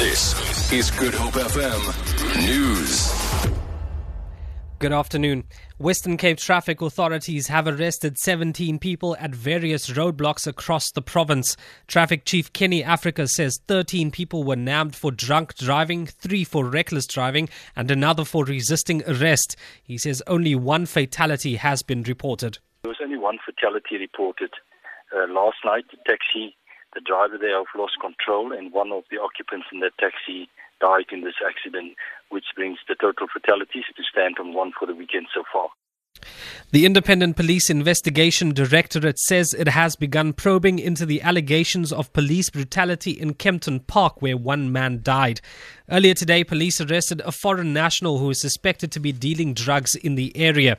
This is Good Hope FM News. Good afternoon. Western Cape traffic authorities have arrested 17 people at various roadblocks across the province. Traffic Chief Kenny Africa says 13 people were nabbed for drunk driving, 3 for reckless driving, and another for resisting arrest. He says only one fatality has been reported. There was only one fatality reported uh, last night. The taxi, the driver there have lost control, and one of the occupants in that taxi died in this accident, which brings the total fatalities to stand on one for the weekend so far. The Independent Police Investigation Directorate says it has begun probing into the allegations of police brutality in Kempton Park, where one man died. Earlier today, police arrested a foreign national who is suspected to be dealing drugs in the area.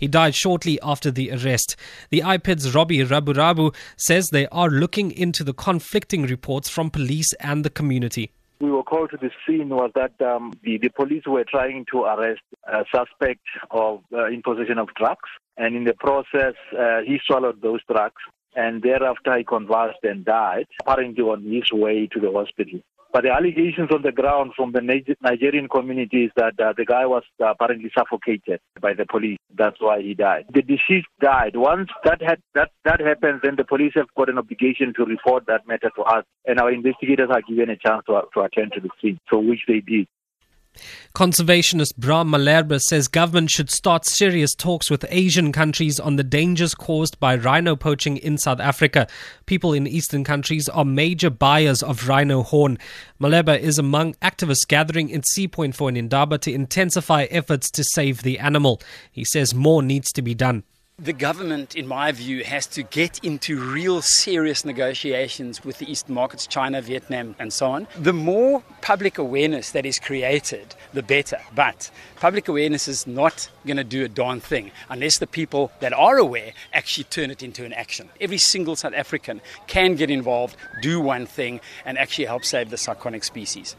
He died shortly after the arrest. The IPID's Robbie Raburabu says they are looking into the conflicting reports from police and the community we were called to the scene was that um, the, the police were trying to arrest a suspect of uh, in possession of drugs, and in the process, uh, he swallowed those drugs, and thereafter he convulsed and died, apparently on his way to the hospital. But the allegations on the ground from the Nigerian community is that uh, the guy was apparently suffocated by the police. That's why he died. The deceased died. Once that had, that that happens, then the police have got an obligation to report that matter to us, and our investigators are given a chance to to attend to the scene, so which they did. Conservationist Braam Malherbe says government should start serious talks with Asian countries on the dangers caused by rhino poaching in South Africa. People in eastern countries are major buyers of rhino horn. Malherbe is among activists gathering in Sea Point for an Indaba to intensify efforts to save the animal. He says more needs to be done the government, in my view, has to get into real serious negotiations with the Eastern markets, China, Vietnam, and so on. The more public awareness that is created, the better. But public awareness is not going to do a darn thing unless the people that are aware actually turn it into an action. Every single South African can get involved, do one thing, and actually help save this iconic species.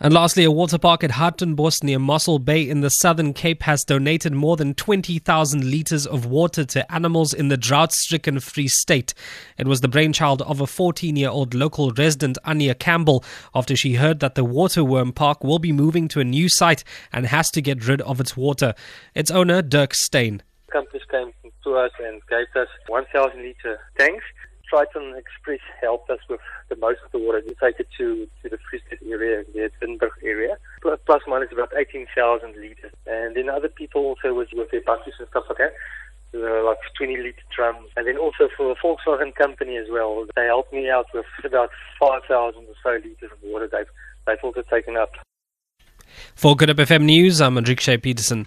And lastly, a water park at Hartenbos near Mossel Bay in the Southern Cape has donated more than 20,000 litres of water to animals in the drought stricken Free State. It was the brainchild of a 14 year old local resident, Anya Campbell, after she heard that the Waterworm Park will be moving to a new site and has to get rid of its water. Its owner, Dirk Steyn. Companies came to us and gave us 1,000 litre tanks Triton Express helped us with the most of the water. We take it to, to the Free State area, the Edenburg area, plus, minus about 18,000 litres. And then other people also with, with their buses and stuff like that. Uh, like 20 litre drums. And then also for the Volkswagen company as well. They helped me out with about 5,000 or so litres of water they've, they've also taken up. For Good Hope FM News, I'm Enrique Peterson.